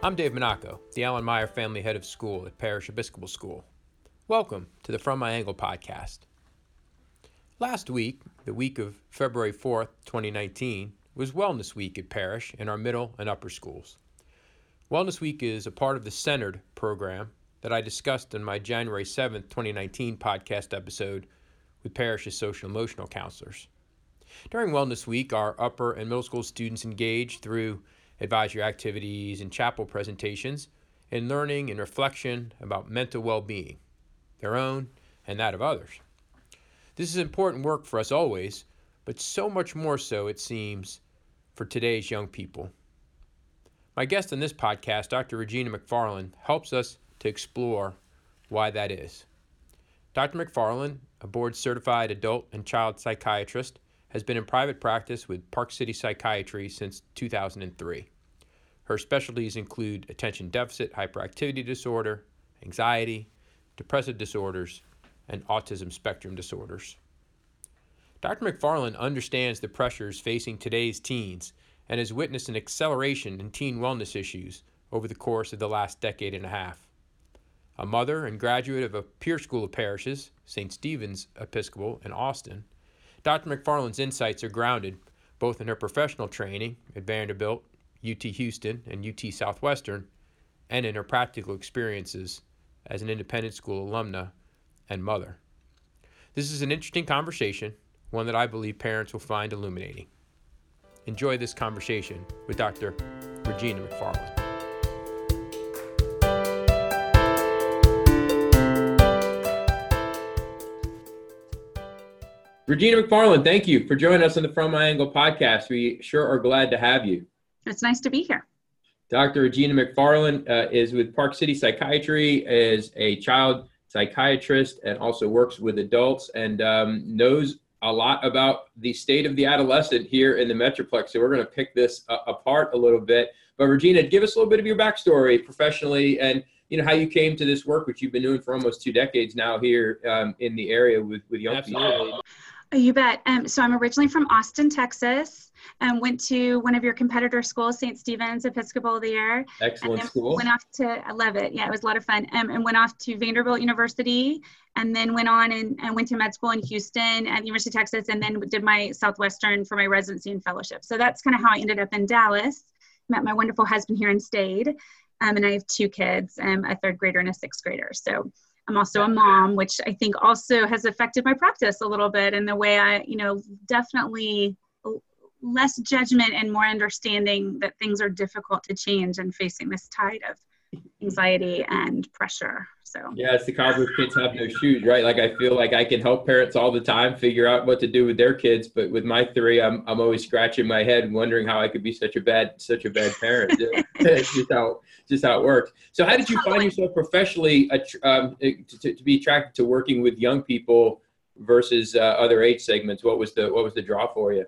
I'm Dave Monaco, the Allen Meyer Family Head of School at Parish Episcopal School. Welcome to the From My Angle podcast. Last week, the week of February 4th, 2019, was Wellness Week at Parish in our middle and upper schools. Wellness Week is a part of the Centered program that I discussed in my January 7th, 2019 podcast episode with Parish's social emotional counselors. During Wellness Week, our upper and middle school students engage through advisory activities and chapel presentations and learning and reflection about mental well being, their own and that of others. This is important work for us always, but so much more so, it seems, for today's young people. My guest on this podcast, Dr. Regina McFarland, helps us to explore why that is. Dr. McFarland, a board certified adult and child psychiatrist, has been in private practice with Park City Psychiatry since 2003. Her specialties include attention deficit hyperactivity disorder, anxiety, depressive disorders, and autism spectrum disorders. Dr. McFarland understands the pressures facing today's teens and has witnessed an acceleration in teen wellness issues over the course of the last decade and a half. A mother and graduate of a peer school of Parish's, St. Stephen's Episcopal in Austin, Dr. McFarland's insights are grounded both in her professional training at Vanderbilt, UT Houston, and UT Southwestern, and in her practical experiences as an independent school alumna and mother. This is an interesting conversation, one that I believe parents will find illuminating. Enjoy this conversation with Dr. Regina McFarland. Regina McFarland, thank you for joining us on the From My Angle podcast. We sure are glad to have you. It's nice to be here. Dr. Regina McFarland uh, is with Park City Psychiatry, is a child psychiatrist, and also works with adults and um, knows a lot about the state of the adolescent here in the Metroplex. So we're going to pick this uh, apart a little bit. But Regina, give us a little bit of your backstory professionally and you know how you came to this work, which you've been doing for almost two decades now here um, in the area with with young Absolutely. people. You bet. Um, so I'm originally from Austin, Texas, and went to one of your competitor schools, St. Stephen's Episcopal there. Excellent school. Went off to, I love it. Yeah, it was a lot of fun. Um, and went off to Vanderbilt University, and then went on and, and went to med school in Houston at the University of Texas, and then did my Southwestern for my residency and fellowship. So that's kind of how I ended up in Dallas. Met my wonderful husband here and stayed. Um, and I have two kids, um, a third grader and a sixth grader. So I'm also a mom, which I think also has affected my practice a little bit in the way I, you know, definitely less judgment and more understanding that things are difficult to change and facing this tide of anxiety and pressure. So yeah, it's the Cowboys kids have no shoes, right? Like I feel like I can help parents all the time figure out what to do with their kids, but with my three, I'm I'm always scratching my head wondering how I could be such a bad such a bad parent. just how just how it works. So how did you find yourself professionally um, to, to, be attracted to working with young people versus uh, other age segments? What was the what was the draw for you?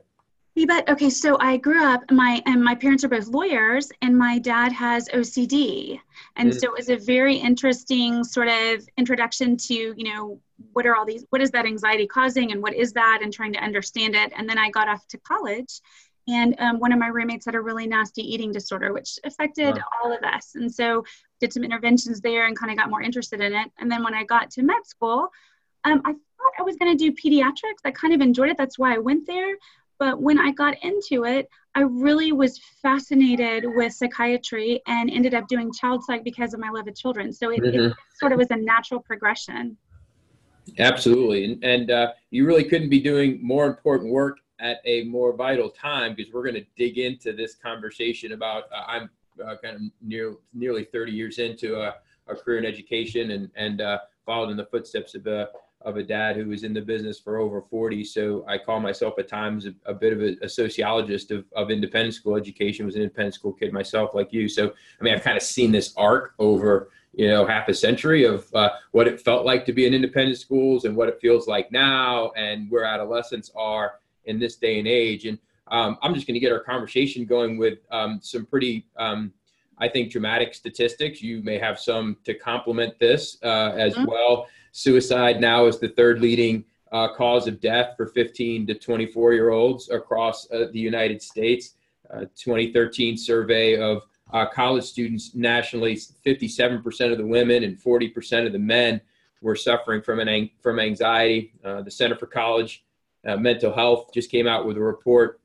You bet. Okay, so I grew up. My and my parents are both lawyers, and my dad has OCD, and mm. so it was a very interesting sort of introduction to you know what are all these what is that anxiety causing and what is that and trying to understand it. And then I got off to college, and um, one of my roommates had a really nasty eating disorder, which affected wow. all of us. And so did some interventions there and kind of got more interested in it. And then when I got to med school, um, I thought I was going to do pediatrics. I kind of enjoyed it. That's why I went there. But when I got into it, I really was fascinated with psychiatry and ended up doing child psych because of my love of children. So it, mm-hmm. it sort of was a natural progression. Absolutely. And, and uh, you really couldn't be doing more important work at a more vital time because we're going to dig into this conversation about uh, I'm uh, kind of near, nearly 30 years into a, a career in education and, and uh, followed in the footsteps of a of a dad who was in the business for over 40. So I call myself at times a, a bit of a, a, sociologist of, of independent school education, was an independent school kid myself like you. So, I mean, I've kind of seen this arc over, you know, half a century of uh, what it felt like to be in independent schools and what it feels like now and where adolescents are in this day and age. And um, I'm just going to get our conversation going with um, some pretty, um, I think, dramatic statistics. You may have some to complement this uh, as mm-hmm. well. Suicide now is the third leading uh, cause of death for 15 to 24 year olds across uh, the United States. 2013 survey of uh, college students nationally, 57% of the women and 40% of the men were suffering from an from anxiety. Uh, the Center for College uh, Mental Health just came out with a report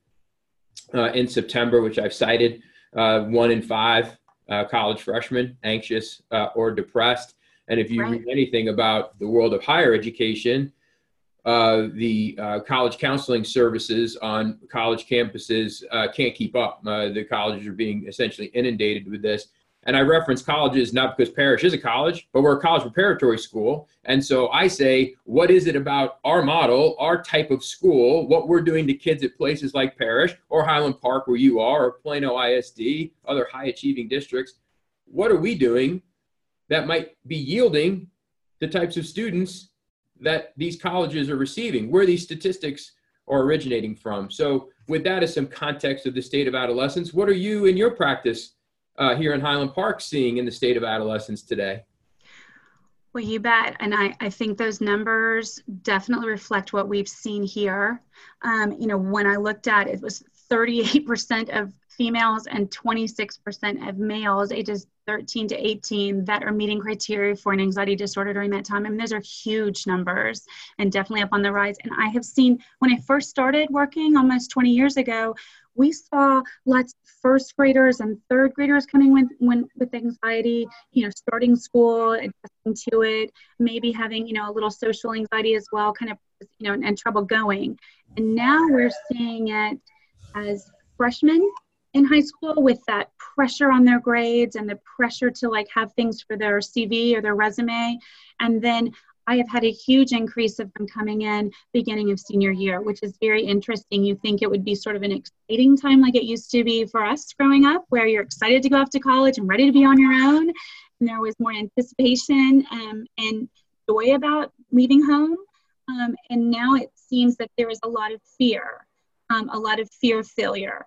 uh, in September, which I've cited. Uh, one in five uh, college freshmen anxious or depressed. And if you right. read anything about the world of higher education, uh, the uh, college counseling services on college campuses uh, can't keep up. Uh, the colleges are being essentially inundated with this. And I reference colleges not because Parish is a college, but we're a college preparatory school. And so I say, what is it about our model, our type of school, what we're doing to kids at places like Parish or Highland Park, where you are, or Plano ISD, other high achieving districts? What are we doing that might be yielding the types of students that these colleges are receiving, where these statistics are originating from. So, with that as some context of the state of adolescence, what are you in your practice uh, here in Highland Park seeing in the state of adolescence today? Well, you bet. And I, I think those numbers definitely reflect what we've seen here. Um, you know, when I looked at it, it was 38% of females and 26% of males ages 13 to 18 that are meeting criteria for an anxiety disorder during that time. I mean, those are huge numbers and definitely up on the rise. And I have seen when I first started working almost 20 years ago, we saw lots of first graders and third graders coming with when, with anxiety, you know, starting school, adjusting to it, maybe having, you know, a little social anxiety as well, kind of, you know, and, and trouble going. And now we're seeing it as freshmen in high school with that pressure on their grades and the pressure to like have things for their CV or their resume. And then I have had a huge increase of them coming in beginning of senior year, which is very interesting. You think it would be sort of an exciting time like it used to be for us growing up, where you're excited to go off to college and ready to be on your own. And there was more anticipation um, and joy about leaving home. Um, and now it seems that there is a lot of fear, um, a lot of fear of failure.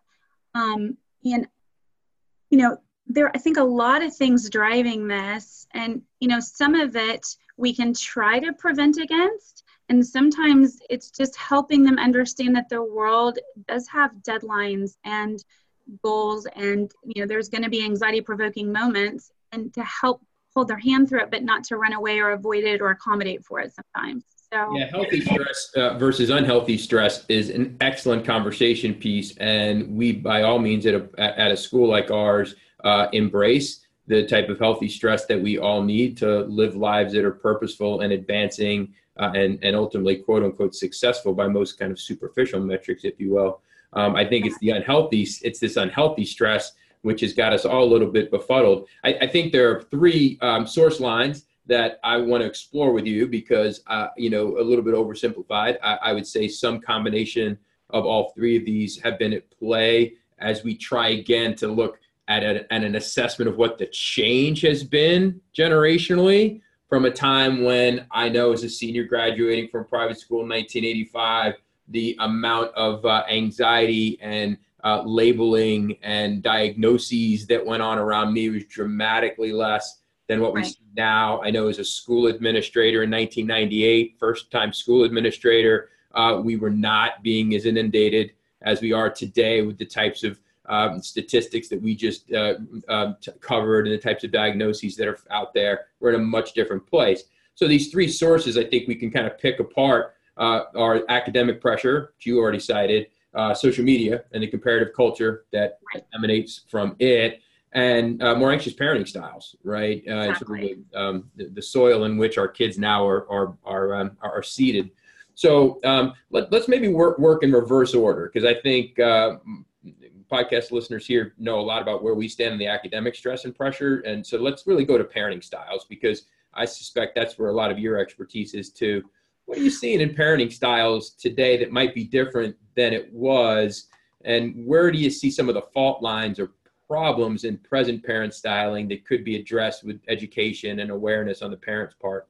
Um, and, you know, there, I think a lot of things driving this, and, you know, some of it we can try to prevent against. And sometimes it's just helping them understand that the world does have deadlines and goals, and, you know, there's going to be anxiety provoking moments, and to help hold their hand through it, but not to run away or avoid it or accommodate for it sometimes. So yeah, healthy stress uh, versus unhealthy stress is an excellent conversation piece, and we, by all means, at a at a school like ours, uh, embrace the type of healthy stress that we all need to live lives that are purposeful and advancing, uh, and and ultimately, quote unquote, successful by most kind of superficial metrics, if you will. Um, I think it's the unhealthy, it's this unhealthy stress which has got us all a little bit befuddled. I, I think there are three um, source lines that I want to explore with you because, uh, you know, a little bit oversimplified. I, I, would say some combination of all three of these have been at play as we try again to look at, a, at an assessment of what the change has been generationally from a time when I know as a senior graduating from private school in 1985, the amount of uh, anxiety and uh, labeling and diagnoses that went on around me was dramatically less than what right. we see now. I know as a school administrator in 1998, first time school administrator, uh, we were not being as inundated as we are today with the types of um, statistics that we just uh, um, t- covered and the types of diagnoses that are out there. We're in a much different place. So these three sources, I think we can kind of pick apart uh, are academic pressure, which you already cited, uh, social media, and the comparative culture that right. emanates from it, and uh, more anxious parenting styles, right? Uh, exactly. um, the, the, soil in which our kids now are are are, um, are seated. So um, let, us maybe work work in reverse order because I think uh, podcast listeners here know a lot about where we stand in the academic stress and pressure, and so let's really go to parenting styles because I suspect that's where a lot of your expertise is too. What are you seeing in parenting styles today that might be different than it was? And where do you see some of the fault lines or problems in present parent styling that could be addressed with education and awareness on the parent's part.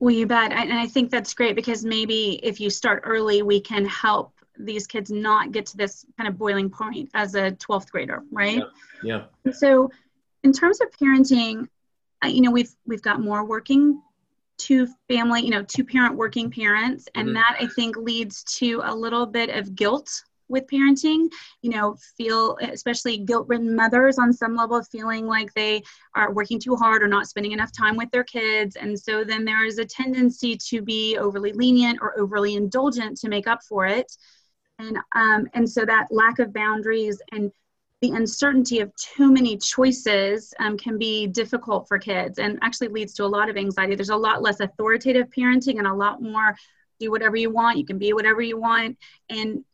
Well, you bet. And I think that's great because maybe if you start early, we can help these kids not get to this kind of boiling point as a 12th grader, right? Yeah. yeah. So, in terms of parenting, you know, we've we've got more working two family, you know, two parent working parents, and mm-hmm. that I think leads to a little bit of guilt with parenting you know feel especially guilt-ridden mothers on some level feeling like they are working too hard or not spending enough time with their kids and so then there is a tendency to be overly lenient or overly indulgent to make up for it and um, and so that lack of boundaries and the uncertainty of too many choices um, can be difficult for kids and actually leads to a lot of anxiety. There's a lot less authoritative parenting and a lot more do whatever you want, you can be whatever you want. And,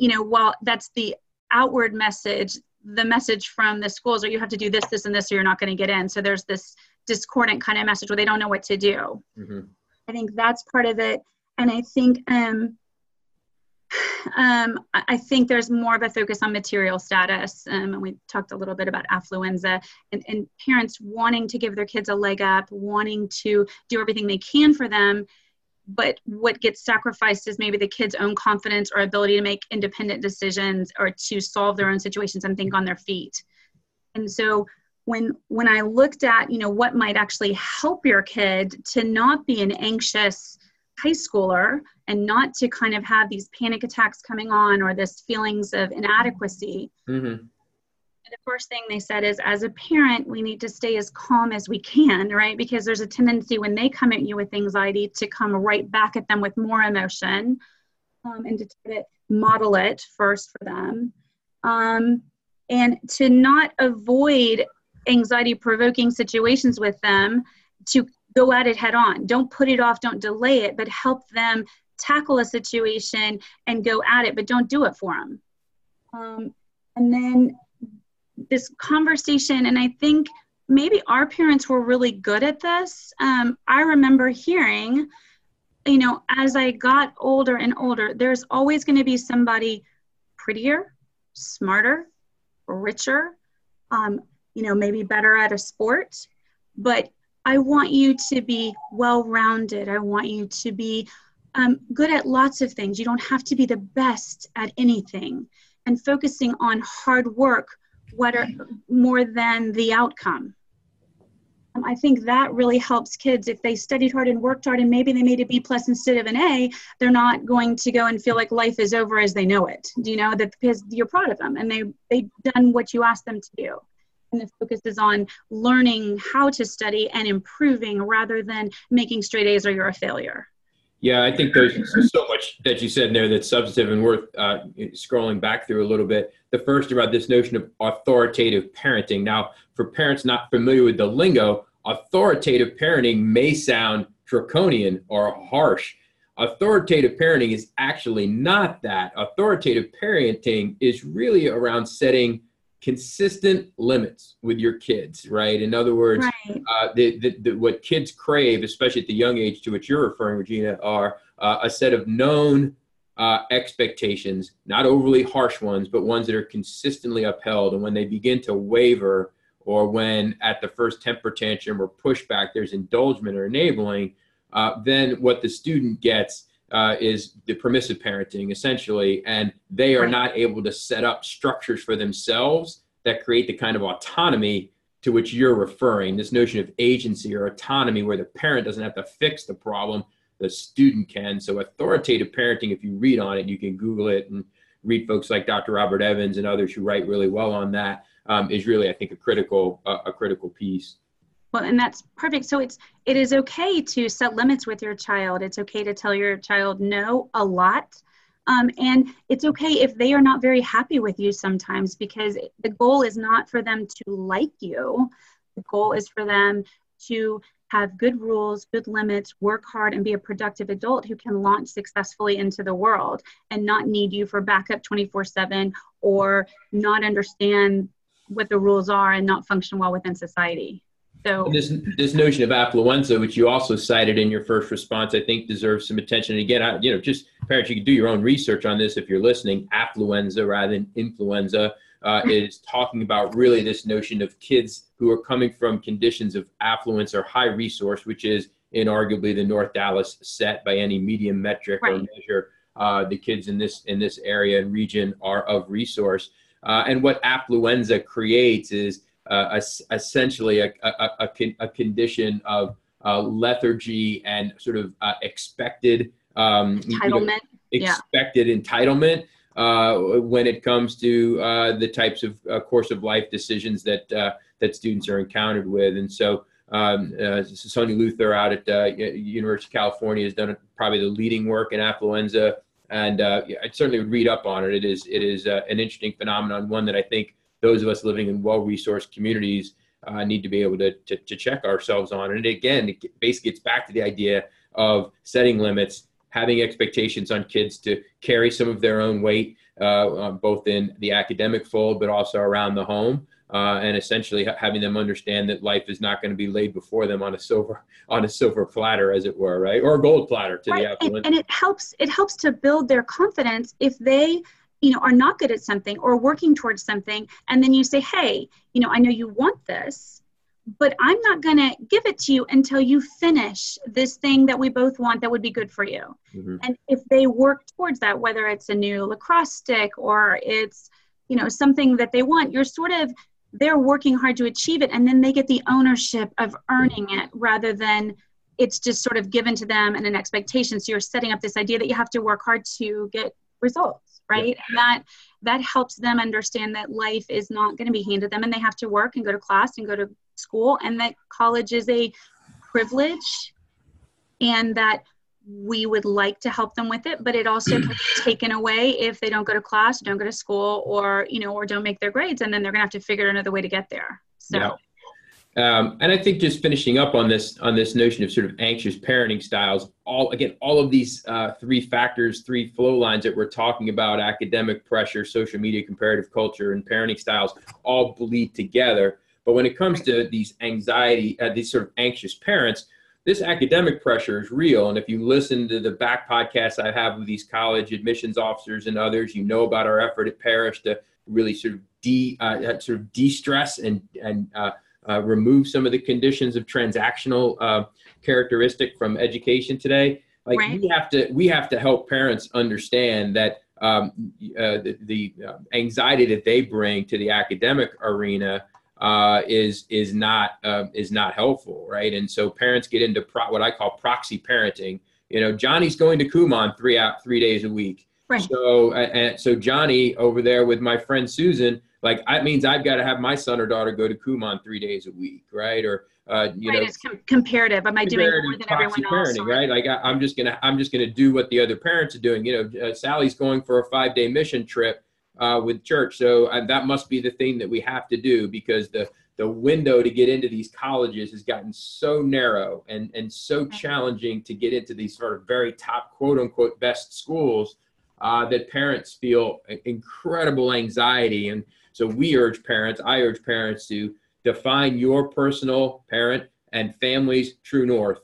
you know, while that's the outward message, the message from the schools are you have to do this, this, and this, or you're not going to get in. So there's this discordant kind of message where they don't know what to do. Mm-hmm. I think that's part of it. And I think, um, um, I think there's more of a focus on material status. Um, and we talked a little bit about affluenza and, and, parents wanting to give their kids a leg up, wanting to do everything they can for them. But what gets sacrificed is maybe the kid's own confidence or ability to make independent decisions or to solve their own situations and think on their feet. And so when when I looked at, you know, what might actually help your kid to not be an anxious, high schooler and not to kind of have these panic attacks coming on or this feelings of inadequacy. Mm-hmm. The first thing they said is, as a parent, we need to stay as calm as we can, right? Because there's a tendency when they come at you with anxiety to come right back at them with more emotion um, and to try to model it first for them. Um, and to not avoid anxiety provoking situations with them to go at it head on. Don't put it off, don't delay it, but help them tackle a situation and go at it, but don't do it for them. Um, and then this conversation, and I think maybe our parents were really good at this. Um, I remember hearing, you know, as I got older and older, there's always going to be somebody prettier, smarter, richer, um, you know, maybe better at a sport, but I want you to be well rounded. I want you to be um, good at lots of things. You don't have to be the best at anything. And focusing on hard work what are, more than the outcome. Um, I think that really helps kids. If they studied hard and worked hard and maybe they made a B plus instead of an A, they're not going to go and feel like life is over as they know it. Do you know that because you're proud of them and they they've done what you asked them to do and the focus is on learning how to study and improving rather than making straight A's or you're a failure. Yeah, I think there's so much that you said there that's substantive and worth uh, scrolling back through a little bit. The first about this notion of authoritative parenting. Now, for parents not familiar with the lingo, authoritative parenting may sound draconian or harsh. Authoritative parenting is actually not that. Authoritative parenting is really around setting consistent limits with your kids, right? In other words, right. uh, the, the, the, what kids crave, especially at the young age to which you're referring, Regina, are uh, a set of known uh, expectations, not overly harsh ones, but ones that are consistently upheld. And when they begin to waver, or when at the first temper tantrum or pushback there's indulgement or enabling, uh, then what the student gets uh, is the permissive parenting essentially, and they are right. not able to set up structures for themselves that create the kind of autonomy to which you're referring. This notion of agency or autonomy, where the parent doesn't have to fix the problem, the student can. So, authoritative parenting, if you read on it, you can Google it and read folks like Dr. Robert Evans and others who write really well on that. Um, is really, I think, a critical uh, a critical piece. Well, and that's perfect. So it's it is okay to set limits with your child. It's okay to tell your child no a lot. Um, and it's okay if they are not very happy with you sometimes because the goal is not for them to like you. The goal is for them to have good rules, good limits, work hard, and be a productive adult who can launch successfully into the world and not need you for backup 24 7 or not understand what the rules are and not function well within society. So this this notion of affluenza, which you also cited in your first response, I think deserves some attention. And again, I, you know, just parents, you can do your own research on this if you're listening. Affluenza rather than influenza uh, is talking about really this notion of kids who are coming from conditions of affluence or high resource, which is inarguably the North Dallas set by any medium metric right. or measure. Uh, the kids in this in this area and region are of resource. Uh, and what affluenza creates is uh, essentially a, a, a, a, condition of uh, lethargy and sort of uh, expected um, entitlement. You know, expected yeah. entitlement. uh, when it comes to uh, the types of uh, course of life decisions that uh, that students are encountered with. And so, um, uh, Suniya Luthar out at uh, University of California has done probably the leading work in affluenza, and I certainly would read up on it. It is it is an interesting phenomenon, one that I think those of us living in well-resourced communities need to be able to, to, to check ourselves on. And again, it basically gets back to the idea of setting limits having expectations on kids to carry some of their own weight, uh, both in the academic fold, but also around the home. Uh, and essentially having them understand that life is not going to be laid before them on a silver on a silver platter, as it were, right, or a gold platter to right. the affluent. And, and it helps it helps to build their confidence if they you know are not good at something or working towards something, and then you say, hey, you know, I know you want this, but I'm not going to give it to you until you finish this thing that we both want that would be good for you. Mm-hmm. And if they work towards that, whether it's a new lacrosse stick or it's, you know, something that they want, you're sort of, they're working hard to achieve it and then they get the ownership of earning it rather than it's just sort of given to them and an expectation. So you're setting up this idea that you have to work hard to get results, right? Yeah. And that that helps them understand that life is not going to be handed them and they have to work and go to class and go to school and that college is a privilege and that we would like to help them with it but it also can be taken away if they don't go to class don't go to school or you know or don't make their grades and then they're going to have to figure out another way to get there so yeah. Um, and I think just finishing up on this on this notion of sort of anxious parenting styles, all again, all of these uh, three factors, three flow lines that we're talking about: academic pressure, social media, comparative culture, and parenting styles, all bleed together. But when it comes to these anxiety, uh, these sort of anxious parents, this academic pressure is real. And if you listen to the back podcasts I have with these college admissions officers and others, you know about our effort at Parish to really sort of de uh, sort of de-stress and and uh, remove some of the conditions of transactional uh, characteristic from education today. Like right. we have to we have to help parents understand that um, uh, the, the uh, anxiety that they bring to the academic arena uh, is is not uh, is not helpful, right? And so parents get into pro- what I call proxy parenting. You know, Johnny's going to Kumon three out three days a week. Right. So and so Johnny over there with my friend Susan, like that means I've got to have my son or daughter go to Kumon three days a week, right? Or uh, you right, know, it's com- comparative. Am I doing more than everyone else? Parenting, right? Like I, am just gonna I'm just gonna do what the other parents are doing. You know, uh, Sally's going for a five day mission trip uh, with church. So uh, that must be the thing that we have to do because the the window to get into these colleges has gotten so narrow and and so challenging to get into these sort of very top quote unquote best schools uh, that parents feel incredible anxiety and so we urge parents i urge parents to define your personal parent and family's true north.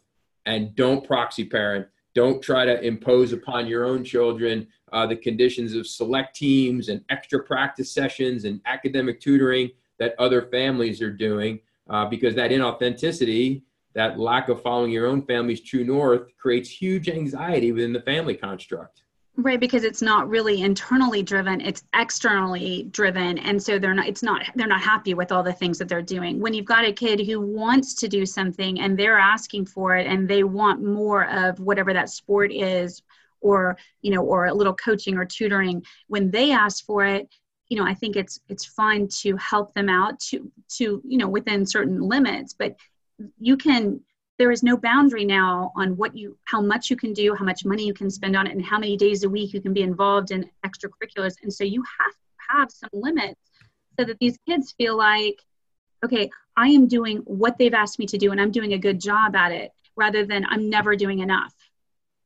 And don't proxy parent. Don't try to impose upon your own children uh, the conditions of select teams and extra practice sessions and academic tutoring that other families are doing uh, because that inauthenticity that lack of following your own family's true north creates huge anxiety within the family construct right because it's not really internally driven it's externally driven and so they're not it's not they're not happy with all the things that they're doing. When you've got a kid who wants to do something and they're asking for it and they want more of whatever that sport is or you know or a little coaching or tutoring when they ask for it you know i think it's it's fine to help them out to to you know within certain limits but you can there is no boundary now on what you how much you can do how much money you can spend on it and how many days a week you can be involved in extracurriculars. And so you have to have some limits so that these kids feel like okay i am doing what they've asked me to do and i'm doing a good job at it rather than i'm never doing enough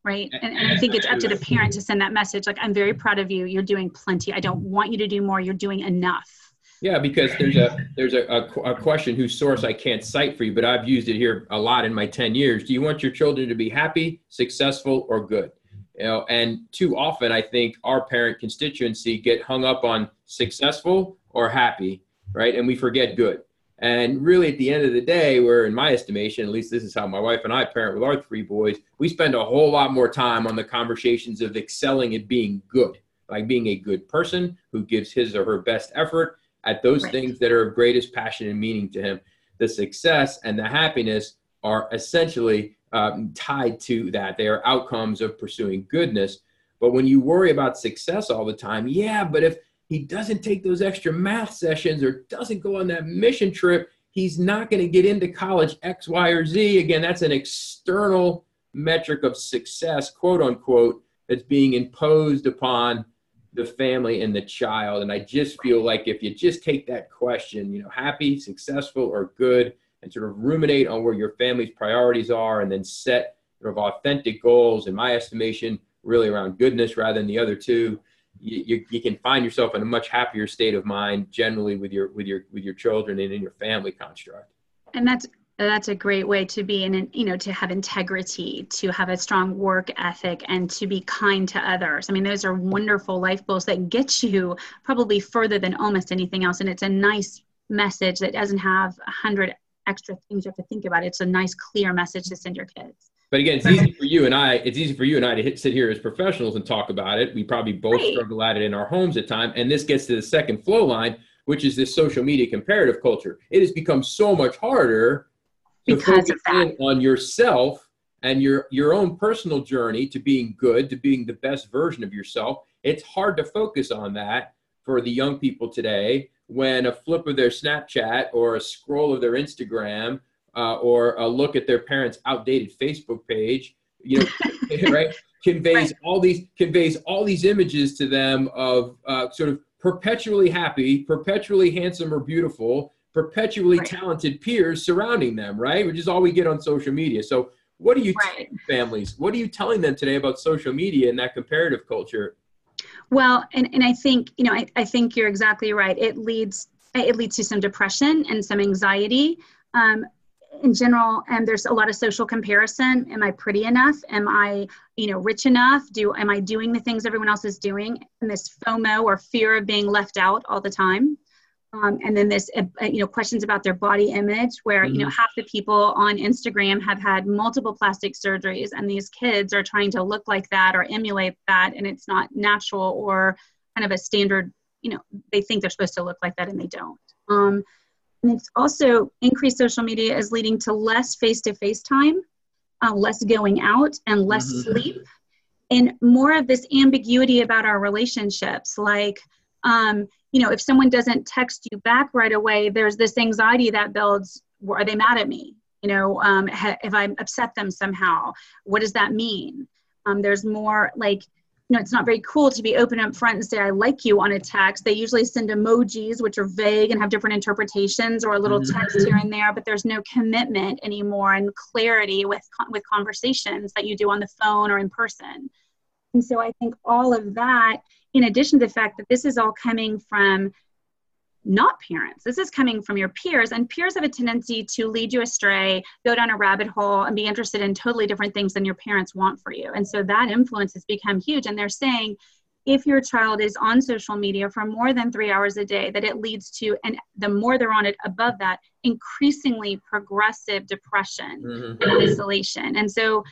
right? And, and i think it's up to the parent to send that message like i'm very proud of you. You're doing plenty. I don't want you to do more. You're doing enough yeah because there's a there's a, a, a, question whose source i can't cite for you but i've used it here a lot in my 10 years. Do you want your children to be happy successful or good? You know and too often i think our parent constituency get hung up on successful or happy right? And we forget good. And really, at the end of the day, where in my estimation, at least this is how my wife and I parent with our three boys, we spend a whole lot more time on the conversations of excelling at being good, like being a good person who gives his or her best effort at those right. things that are of greatest passion and meaning to him. The success and the happiness are essentially um, tied to that. They are outcomes of pursuing goodness. But when you worry about success all the time, yeah, but if he doesn't take those extra math sessions or doesn't go on that mission trip, he's not going to get into college X, Y, or Z. Again, that's an external metric of success, quote unquote, that's being imposed upon the family and the child. And I just feel like if you just take that question, you know, happy, successful, or good, and sort of ruminate on where your family's priorities are, and then set sort of authentic goals, in my estimation, really around goodness rather than the other two. You, you, can find yourself in a much happier state of mind generally with your with your with your children and in your family construct and that's that's a great way to be in and you know to have integrity to have a strong work ethic and to be kind to others. I mean those are wonderful life goals that get you probably further than almost anything else. And it's a nice message that doesn't have a hundred extra things you have to think about. It's a nice clear message to send your kids. But again it's easy for you and i it's easy for you and i to hit, sit here as professionals and talk about it. We probably both right. struggle at it in our homes at time. And this gets to the second flow line which is this social media comparative culture. It has become so much harder because of that. on yourself and your your own personal journey to being good to being the best version of yourself it's hard to focus on that for the young people today when a flip of their snapchat or a scroll of their instagram uh, or a look at their parents outdated facebook page you know right conveys right. all these conveys all these images to them of uh, sort of perpetually happy perpetually handsome or beautiful perpetually right. talented peers surrounding them, right? Which is all we get on social media. So, what are you right. telling families? What are you telling them today about social media and that comparative culture? Well, and, and I think, you know, I, I think you're exactly right. It leads it leads to some depression and some anxiety. Um, in general, and there's a lot of social comparison. Am I pretty enough? Am I, you know, rich enough? Do am I doing the things everyone else is doing? And this FOMO or fear of being left out all the time. Um, and then this, uh, uh, you know, questions about their body image, where mm-hmm. you know mm-hmm. half the people on Instagram have had multiple plastic surgeries, and these kids are trying to look like that or emulate that, and it's not natural or kind of a standard. You know, they think they're supposed to look like that, and they don't. Um, and it's also increased social media is leading to less face-to-face time, uh, less going out, and less mm-hmm. sleep, and more of this ambiguity about our relationships, like. Um, you know, if someone doesn't text you back right away, there's this anxiety that builds. Are they mad at me? You know, um, ha- if I upset them somehow, what does that mean? Um, there's more like, you know, it's not very cool to be open up front and say I like you on a text. They usually send emojis, which are vague and have different interpretations, or a little mm-hmm. text here and there. But there's no commitment anymore and clarity with with conversations that you do on the phone or in person. And so I think all of that in addition to the fact that this is all coming from not parents. This is coming from your peers, and peers have a tendency to lead you astray, go down a rabbit hole, and be interested in totally different things than your parents want for you. And so that influence has become huge. And they're saying if your child is on social media for more than three hours a day, that it leads to, and the more they're on it above that, increasingly progressive depression mm-hmm. and isolation. And so,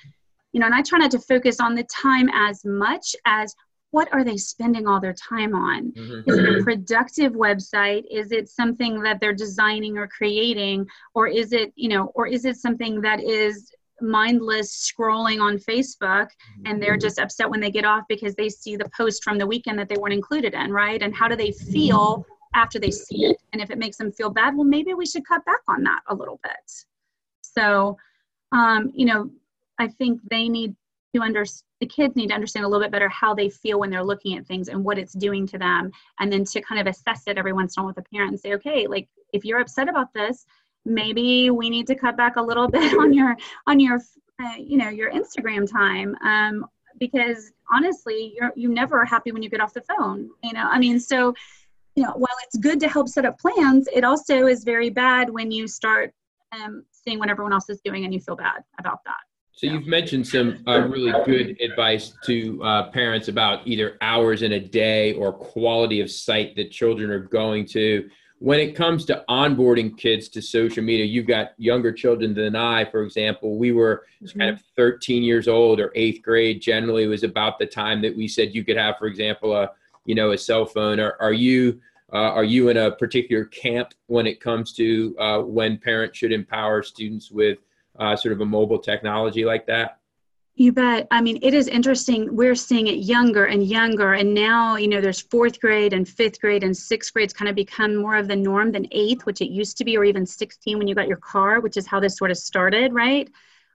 you know, and I try not to focus on the time as much as what are they spending all their time on? Mm-hmm. Is it a productive website? Is it something that they're designing or creating? Or is it, you know, or is it something that is mindless scrolling on Facebook and they're mm-hmm. just upset when they get off because they see the post from the weekend that they weren't included in, right? And how do they feel after they see it? And if it makes them feel bad, well, maybe we should cut back on that a little bit. So, um, you know, I think they need to understand the kids need to understand a little bit better how they feel when they're looking at things and what it's doing to them and then to kind of assess it every once in a while with a parent and say okay like if you're upset about this maybe we need to cut back a little bit on your on your uh, you know your instagram time um, because honestly you're you never are happy when you get off the phone you know? I mean so you know while it's good to help set up plans it also is very bad when you start um, seeing what everyone else is doing and you feel bad about that so you've mentioned some uh, really good advice to uh, parents about either hours in a day or quality of site that children are going to. When it comes to onboarding kids to social media, you've got younger children than I, for example. We were mm-hmm. kind of 13 years old or eighth grade. Generally, was about the time that we said you could have, for example, a you know a cell phone. Are, are you uh, are you in a particular camp when it comes to uh, when parents should empower students with uh, sort of a mobile technology like that? You bet. I mean, it is interesting. We're seeing it younger and younger. And now, you know, there's fourth grade and fifth grade and sixth grades kind of become more of the norm than eighth, which it used to be, or even 16 when you got your car, which is how this sort of started, right?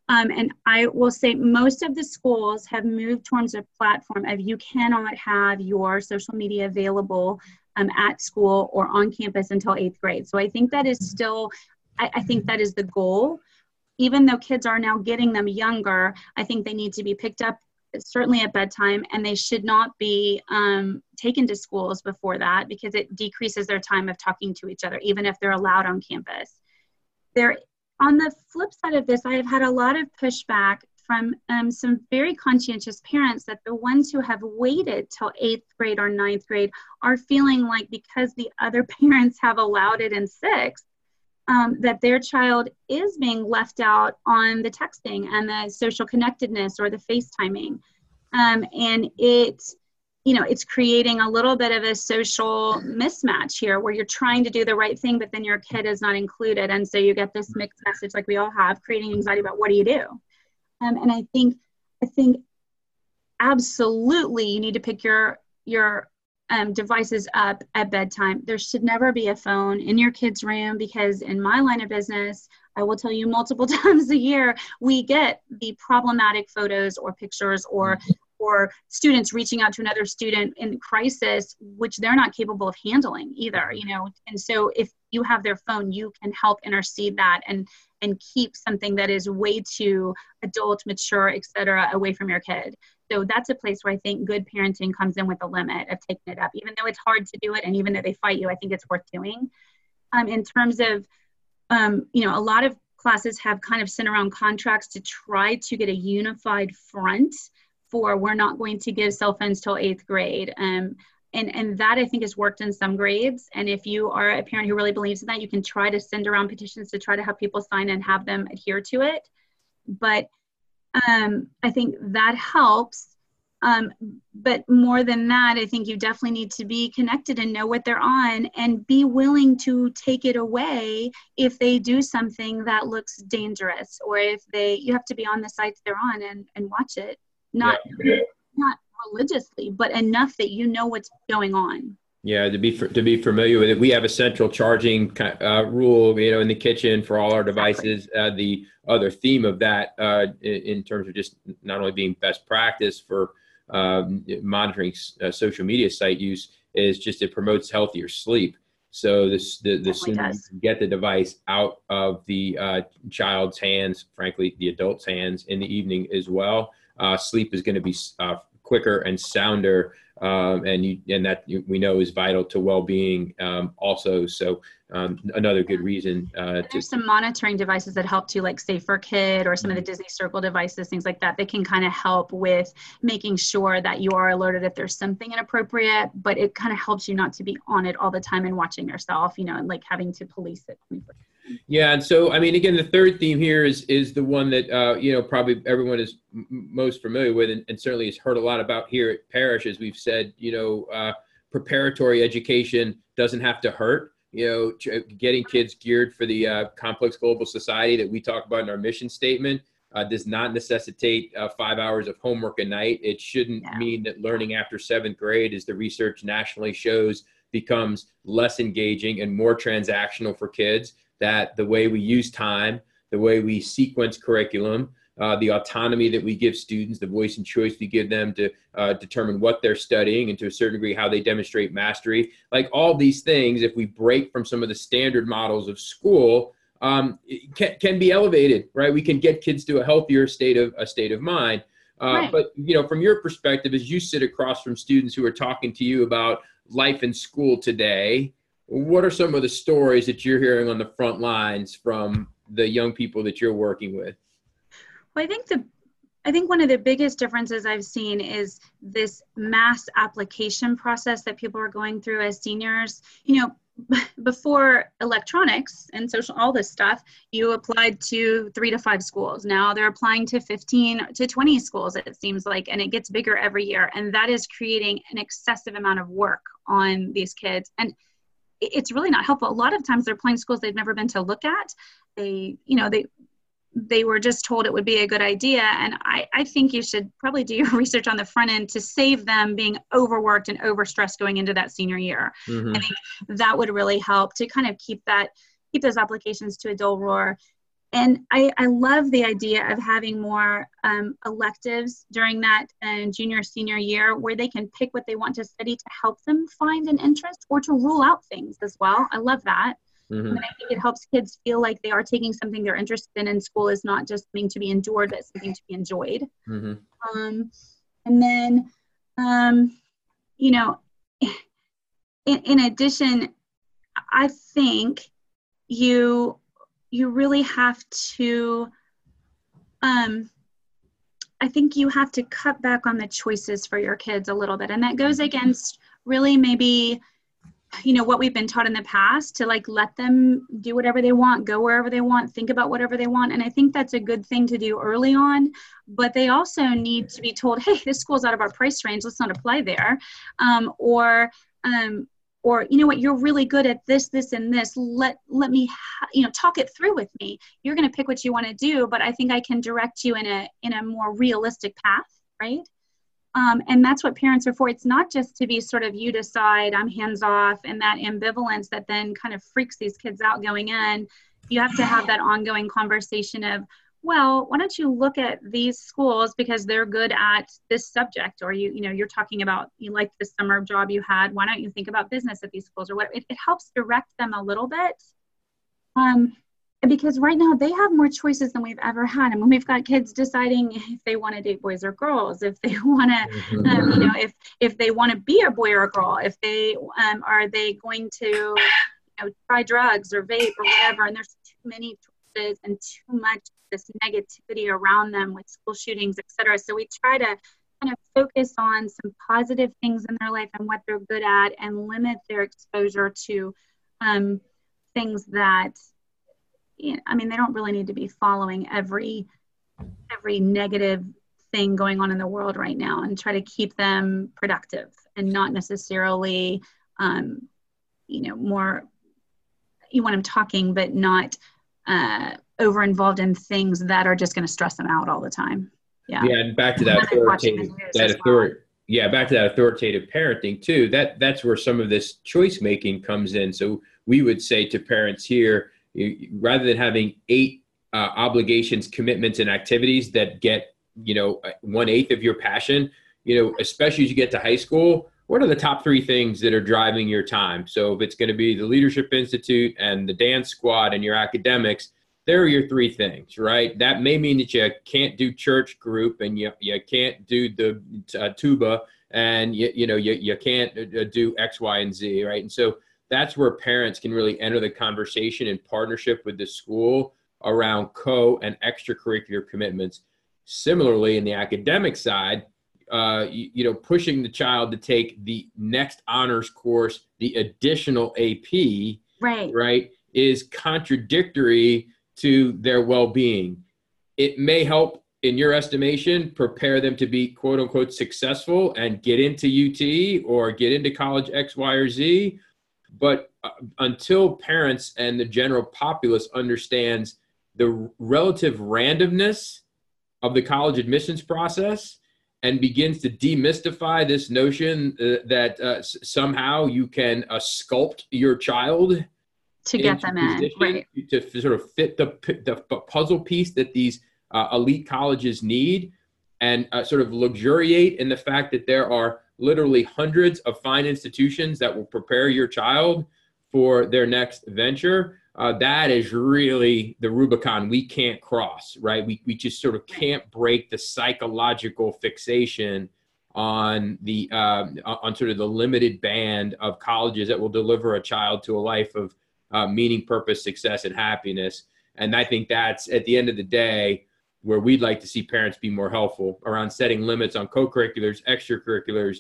Um, and I will say most of the schools have moved towards a platform of you cannot have your social media available um, at school or on campus until eighth grade. So I think that is still, I, I think that is the goal even though kids are now getting them younger, I think they need to be picked up certainly at bedtime and they should not be um, taken to schools before that because it decreases their time of talking to each other, even if they're allowed on campus. There, on the flip side of this, I have had a lot of pushback from um, some very conscientious parents that the ones who have waited till eighth grade or ninth grade are feeling like because the other parents have allowed it in sixth, um, that their child is being left out on the texting and the social connectedness or the FaceTiming. Um, and it, you know, it's creating a little bit of a social mismatch here where you're trying to do the right thing, but then your kid is not included. And so you get this mixed message like we all have, creating anxiety about what do you do? Um, and I think, I think absolutely you need to pick your your um, devices up at bedtime. There should never be a phone in your kid's room because, in my line of business, I will tell you multiple times a year, we get the problematic photos or pictures or mm-hmm. or students reaching out to another student in crisis, which they're not capable of handling either. You know, and so if you have their phone, you can help intercede that and and keep something that is way too adult, mature, etc., away from your kid. So that's a place where I think good parenting comes in with a limit of taking it up, even though it's hard to do it, and even though they fight you, I think it's worth doing. Um, in terms of, um, you know, a lot of classes have kind of sent around contracts to try to get a unified front for we're not going to give cell phones till eighth grade. Um, and, and that I think has worked in some grades. And if you are a parent who really believes in that, you can try to send around petitions to try to have people sign and have them adhere to it. But um, I think that helps. Um, but more than that, I think you definitely need to be connected and know what they're on and be willing to take it away if they do something that looks dangerous or if they, you have to be on the sites they're on and, and watch it. Not, yeah. not religiously, but enough that you know what's going on. Yeah, to be to be familiar with it, we have a central charging uh, rule, you know, in the kitchen for all our devices. Uh, the other theme of that, uh, in, in, terms of just not only being best practice for um, monitoring uh, social media site use, is just it promotes healthier sleep. So this the the sooner you get the device out of the uh, child's hands, frankly, the adult's hands in the evening as well, uh, sleep is going to be quicker and sounder um, and you and that we know is vital to well-being um, also. So um, another good reason. Uh, to, There's some monitoring devices that help to like Safer Kid or some of the mm-hmm. Disney Circle devices, things like that. They can kind of help with making sure that you are alerted if there's something inappropriate, but it kind of helps you not to be on it all the time and watching yourself, you know, and like having to police it. Yeah, and so I mean, again, the third theme here is is the one that uh, you know probably everyone is m- most familiar with, and, and, certainly has heard a lot about here at Parish, as we've said. You know, uh, preparatory education doesn't have to hurt. You know, getting kids geared for the uh, complex global society that we talk about in our mission statement uh, does not necessitate uh, five hours of homework a night. It shouldn't yeah. mean that learning after seventh grade, as the research nationally shows, becomes less engaging and more transactional for kids that the way we use time, the way we sequence curriculum, uh, the autonomy that we give students, the voice and choice we give them to uh, determine what they're studying, and to a certain degree how they demonstrate mastery. Like all these things, if we break from some of the standard models of school, um, can, can be elevated, right? We can get kids to a healthier state of a state of mind. Uh, right. But you know, from your perspective, as you sit across from students who are talking to you about life in school today, what are some of the stories that you're hearing on the front lines from the young people that you're working with? Well, I think the I think one of the biggest differences I've seen is this mass application process that people are going through as seniors. You know, before electronics and social all this stuff you applied to three to five schools now they're applying to 15 to 20 schools it seems like and it gets bigger every year and that is creating an excessive amount of work on these kids and it's really not helpful. A lot of times they're playing schools they've never been to look at. They, you know, they they were just told it would be a good idea. And I, I think you should probably do your research on the front end to save them being overworked and overstressed going into that senior year. Mm-hmm. I think that would really help to kind of keep that keep those applications to a dull roar. And I, I love the idea of having more um, electives during that uh, junior senior year where they can pick what they want to study to help them find an interest or to rule out things as well. I love that. Mm-hmm. And I think it helps kids feel like they are taking something they're interested in in school is not just something to be endured, but something to be enjoyed. Mm-hmm. Um, and then, um, you know, in, in addition, I think you you really have to um, I think you have to cut back on the choices for your kids a little bit. And that goes against really maybe you know what we've been taught in the past to like let them do whatever they want go wherever they want think about whatever they want. And i think that's a good thing to do early on but they also need to be told hey this school's out of our price range. Let's not apply there. Um, or um, or you know what? You're really good at this this and this. Let let me ha- you know talk it through with me. You're going to pick what you want to do but i think i can direct you in a in a more realistic path right um, and that's what parents are for. It's not just to be sort of you decide, I'm hands off, and that ambivalence that then kind of freaks these kids out going in. You have to have that ongoing conversation of, well, why don't you look at these schools because they're good at this subject, or you, you know, you're talking about you like the summer job you had. Why don't you think about business at these schools or what? It, it helps direct them a little bit. Um, because right now they have more choices than we've ever had. I mean, we've got kids deciding if they want to date boys or girls, if they want to, mm-hmm. um, you know, if if they want to be a boy or a girl, if they um, are they going to, you know, try drugs or vape or whatever. And there's too many choices and too much this negativity around them with school shootings, et cetera. So we try to kind of focus on some positive things in their life and what they're good at, and limit their exposure to um, things that I mean, they don't really need to be following every every negative thing going on in the world right now, and try to keep them productive and not necessarily, um, you know, more. You want them talking, but not uh, over involved in things that are just going to stress them out all the time. Yeah. Yeah, and back to that authoritative, that authority. Well. Yeah, back to that authoritative parenting too. That that's where some of this choice making comes in. So we would say to parents here, you, rather than having eight uh, obligations, commitments, and activities that get you know one eighth of your passion, you know, especially as you get to high school, what are the top three things that are driving your time? So if it's going to be the Leadership Institute and the dance squad and your academics, there are your three things, right? That may mean that you can't do church group and you, you can't do the uh, tuba and you, you know you, you can't uh, do X, Y, and Z, right? And so that's where parents can really enter the conversation in partnership with the school around co and extracurricular commitments. Similarly, in the academic side, uh, you, you, know, pushing the child to take the next honors course, the additional AP, right, right, is contradictory to their well-being. It may help, in your estimation, prepare them to be quote unquote successful and get into UT or get into college X, Y, or Z but uh, until parents and the general populace understands the relative randomness of the college admissions process and begins to demystify this notion uh, that uh, s- somehow you can uh, sculpt your child to get them in, right? To sort of fit the, the puzzle piece that these uh, elite colleges need, and uh, sort of luxuriate in the fact that there are literally hundreds of fine institutions that will prepare your child for their next venture, uh, that is really the Rubicon we can't cross, right? We, we just sort of can't break the psychological fixation on the uh, on sort of the limited band of colleges that will deliver a child to a life of uh, meaning, purpose, success, and happiness. And I think that's at the end of the day where we'd like to see parents be more helpful around setting limits on co-curriculars, extracurriculars,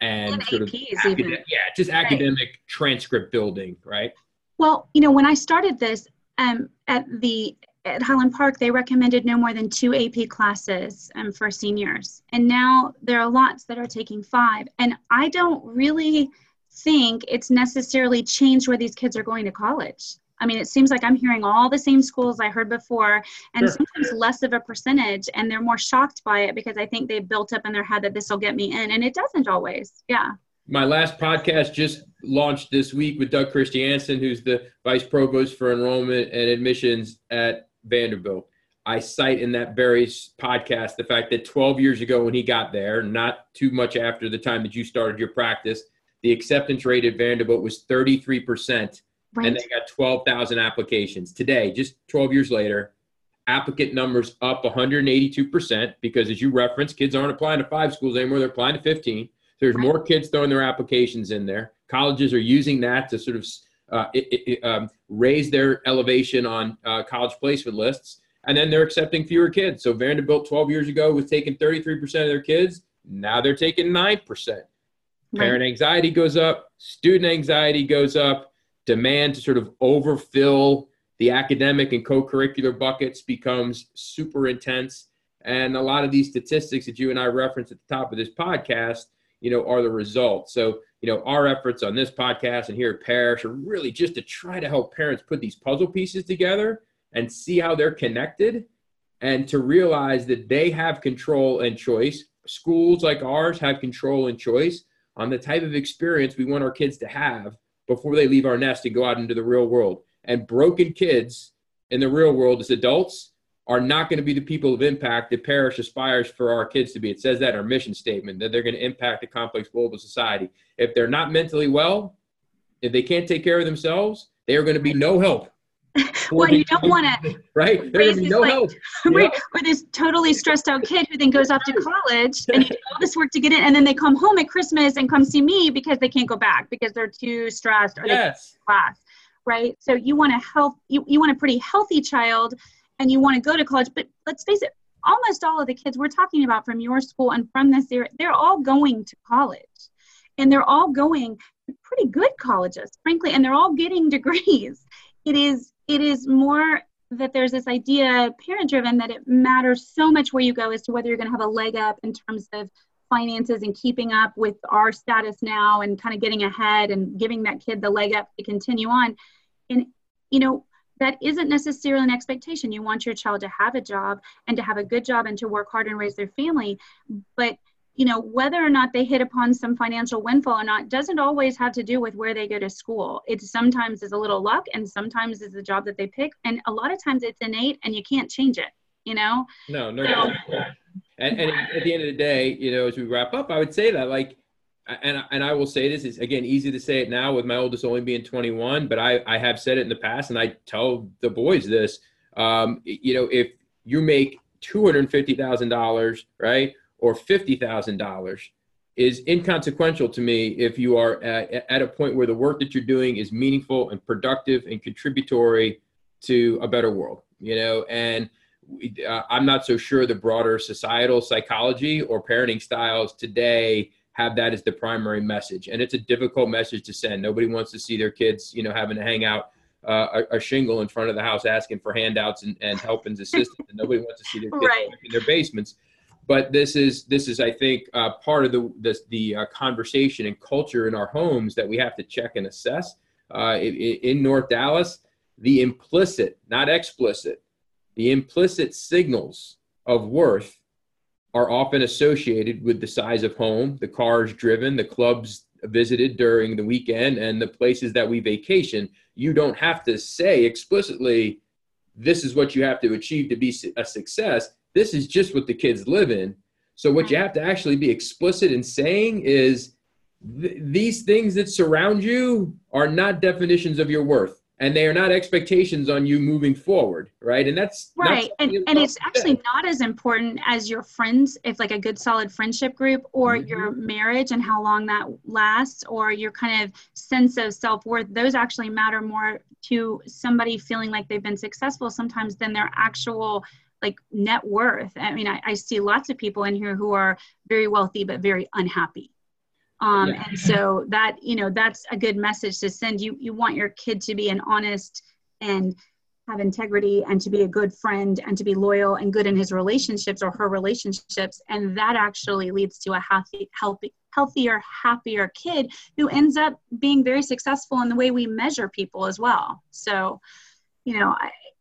and, and sort APs of yeah, just right. academic transcript building, right? Well, you know, when I started this um, at the at Highland Park, they recommended no more than two AP classes um, for seniors, and now there are lots that are taking five. And I don't really think it's necessarily changed where these kids are going to college. I mean, it seems like I'm hearing all the same schools I heard before, and Sure. sometimes less of a percentage, and they're more shocked by it because I think they've built up in their head that this will get me in, and it doesn't always. Yeah. My last podcast just launched this week with Doug Christiansen, who's the vice provost for enrollment and admissions at Vanderbilt. I cite in that very podcast the fact that 12 years ago when he got there, not too much after the time that you started your practice, the acceptance rate at Vanderbilt was 33%, Right. and they got 12,000 applications. Today, just 12 years later, applicant numbers up 182% because, as you referenced, kids aren't applying to five schools anymore, they're applying to 15. There's Right. more kids throwing their applications in there. Colleges are using that to sort of uh, it, it, um, raise their elevation on uh, college placement lists, and then they're accepting fewer kids. So Vanderbilt 12 years ago was taking 33% of their kids. Now they're taking 9%. Parent anxiety goes up, student anxiety goes up, demand to sort of overfill the academic and co-curricular buckets becomes super intense. And a lot of these statistics that you and I referenced at the top of this podcast, you know, are the result. So, you know, our efforts on this podcast and here at Parish are really just to try to help parents put these puzzle pieces together and see how they're connected and to realize that they have control and choice. Schools like ours have control and choice on the type of experience we want our kids to have before they leave our nest and go out into the real world. And broken kids in the real world as adults are not going to be the people of impact that Parish aspires for our kids to be. It says that in our mission statement that they're going to impact a complex global society. If they're not mentally well, if they can't take care of themselves, they are going to be no help. Well, you don't want to right? They're going to be raise no like- help. right, or this totally stressed out kid who then goes off to college and you do all this work to get in, and then they come home at Christmas and come see me because they can't go back because they're too stressed or they Yes. class, right? So you want a health, you, you want a pretty healthy child, and you want to go to college. But let's face it, almost all of the kids we're talking about from your school and from this area, they're all going to college, and they're all going to pretty good colleges, frankly, and they're all getting degrees. It is it is more that there's this idea, parent driven, that it matters so much where you go as to whether you're going to have a leg up in terms of finances and keeping up with our status now and kind of getting ahead and giving that kid the leg up to continue on. And, you know, that isn't necessarily an expectation. You want your child to have a job and to have a good job and to work hard and raise their family. But, you know, whether or not they hit upon some financial windfall or not doesn't always have to do with where they go to school. It sometimes is a little luck and sometimes is the job that they pick. And a lot of times it's innate and you can't change it, you know? No, no. So- doubt. And, and at the end of the day, you know, as we wrap up, I would say that like, and and I will say this is again easy to say it now with my oldest only being 21, but I I have said it in the past, and I tell the boys this. Um, you know, if you make two hundred fifty thousand dollars, right, or fifty thousand dollars, is inconsequential to me if you are at, at a point where the work that you're doing is meaningful and productive and contributory to a better world. You know, and we- uh, I'm not so sure the broader societal psychology or parenting styles today have that as the primary message. And it's a difficult message to send. Nobody wants to see their kids, you know, having to hang out uh, a, a shingle in front of the house asking for handouts and, and help and assistance. and nobody wants to see their kids Right. in their basements. But this is this is I think uh, part of the the uh, conversation and culture in our homes that we have to check and assess. Uh, in, in North Dallas, the implicit, not explicit, the implicit signals of worth are often associated with the size of home, the cars driven, the clubs visited during the weekend, and the places that we vacation. You don't have to say explicitly, this is what you have to achieve to be a success. This is just what the kids live in. So, what you have to actually be explicit in saying is th- these things that surround you are not definitions of your worth and they are not expectations on you moving forward right and that's right and, and that- it's actually not as important as your friends if like a good solid friendship group or Mhm. your marriage and how long that lasts or your kind of sense of self-worth those actually matter more to somebody feeling like they've been successful sometimes than their actual like net worth. I mean i, I see lots of people in here who are very wealthy but very unhappy. Um, Yeah. and so that you know that's a good message to send. You you want your kid to be an honest and have integrity and to be a good friend and to be loyal and good in his relationships or her relationships. And that actually leads to a healthy healthy healthier happier kid who ends up being very successful in the way we measure people as well. So you know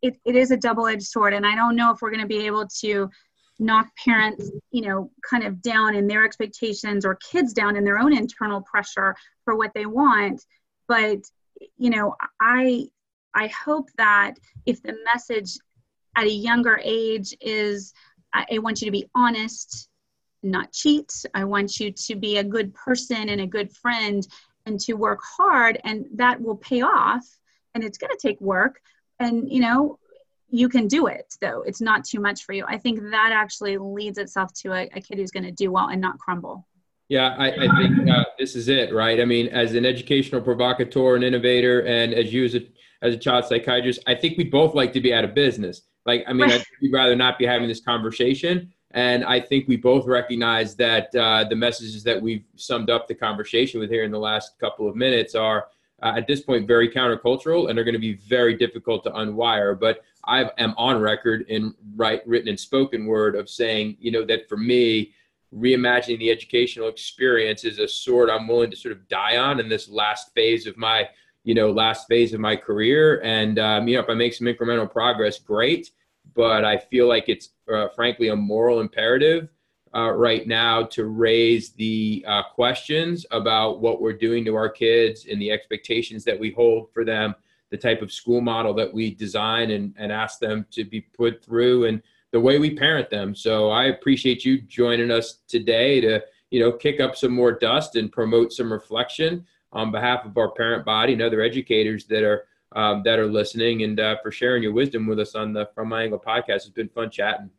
it, it is a double-edged sword and i don't know if we're going to be able to knock parents you know kind of down in their expectations or kids down in their own internal pressure for what they want. But you know i i hope that if the message at a younger age is i, want you to be honest not cheat. I want you to be a good person and a good friend and to work hard and that will pay off and it's going to take work and you know you can do it though. It's not too much for you. I think that actually leads itself to a, a kid who's going to do well and not crumble. Yeah i, I think uh, this is it right? I mean as an educational provocateur and innovator and as you as a, as a child psychiatrist i think we both like to be out of business. Like i mean right. i'd rather not be having this conversation and i think we both recognize that uh, the messages that we've summed up the conversation with here in the last couple of minutes are uh, at this point very countercultural and are going to be very difficult to unwire. But I am on record in right written and spoken word of saying, you know, that for me, reimagining the educational experience is a sword I'm willing to sort of die on in this last phase of my, you know, last phase of my career. And um, you know, if I make some incremental progress, great. But I feel like it's uh, frankly a moral imperative uh, right now to raise the uh, questions about what we're doing to our kids and the expectations that we hold for them, the type of school model that we design and, and ask them to be put through, and the way we parent them. So I appreciate you joining us today to you know kick up some more dust and promote some reflection on behalf of our parent body and other educators that are um, that are listening, and uh, for sharing your wisdom with us on the From My Angle podcast. It's been fun chatting.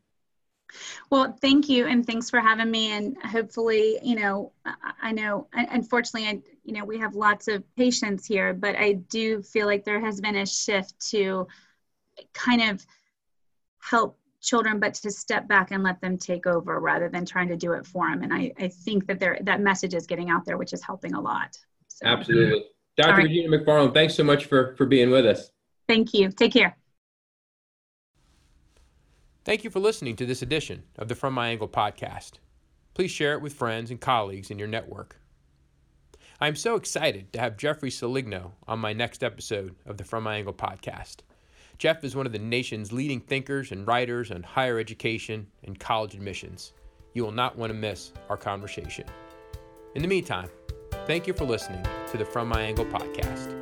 Well, thank you, and thanks for having me. And hopefully, you know, I know, unfortunately, I, you know, we have lots of patients here, but I do feel like there has been a shift to kind of help children, but to step back and let them take over rather than trying to do it for them. And I, I think that there that message is getting out there, which is helping a lot. So, Absolutely. Dr. Right. Regina McFarland, thanks so much for, for being with us. Thank you. Take care. Thank you for listening to this edition of the From My Angle podcast. Please share it with friends and colleagues in your network. I am so excited to have Jeffrey Selingo on my next episode of the From My Angle podcast. Jeff is one of the nation's leading thinkers and writers on higher education and college admissions. You will not want to miss our conversation. In the meantime, thank you for listening to the From My Angle podcast.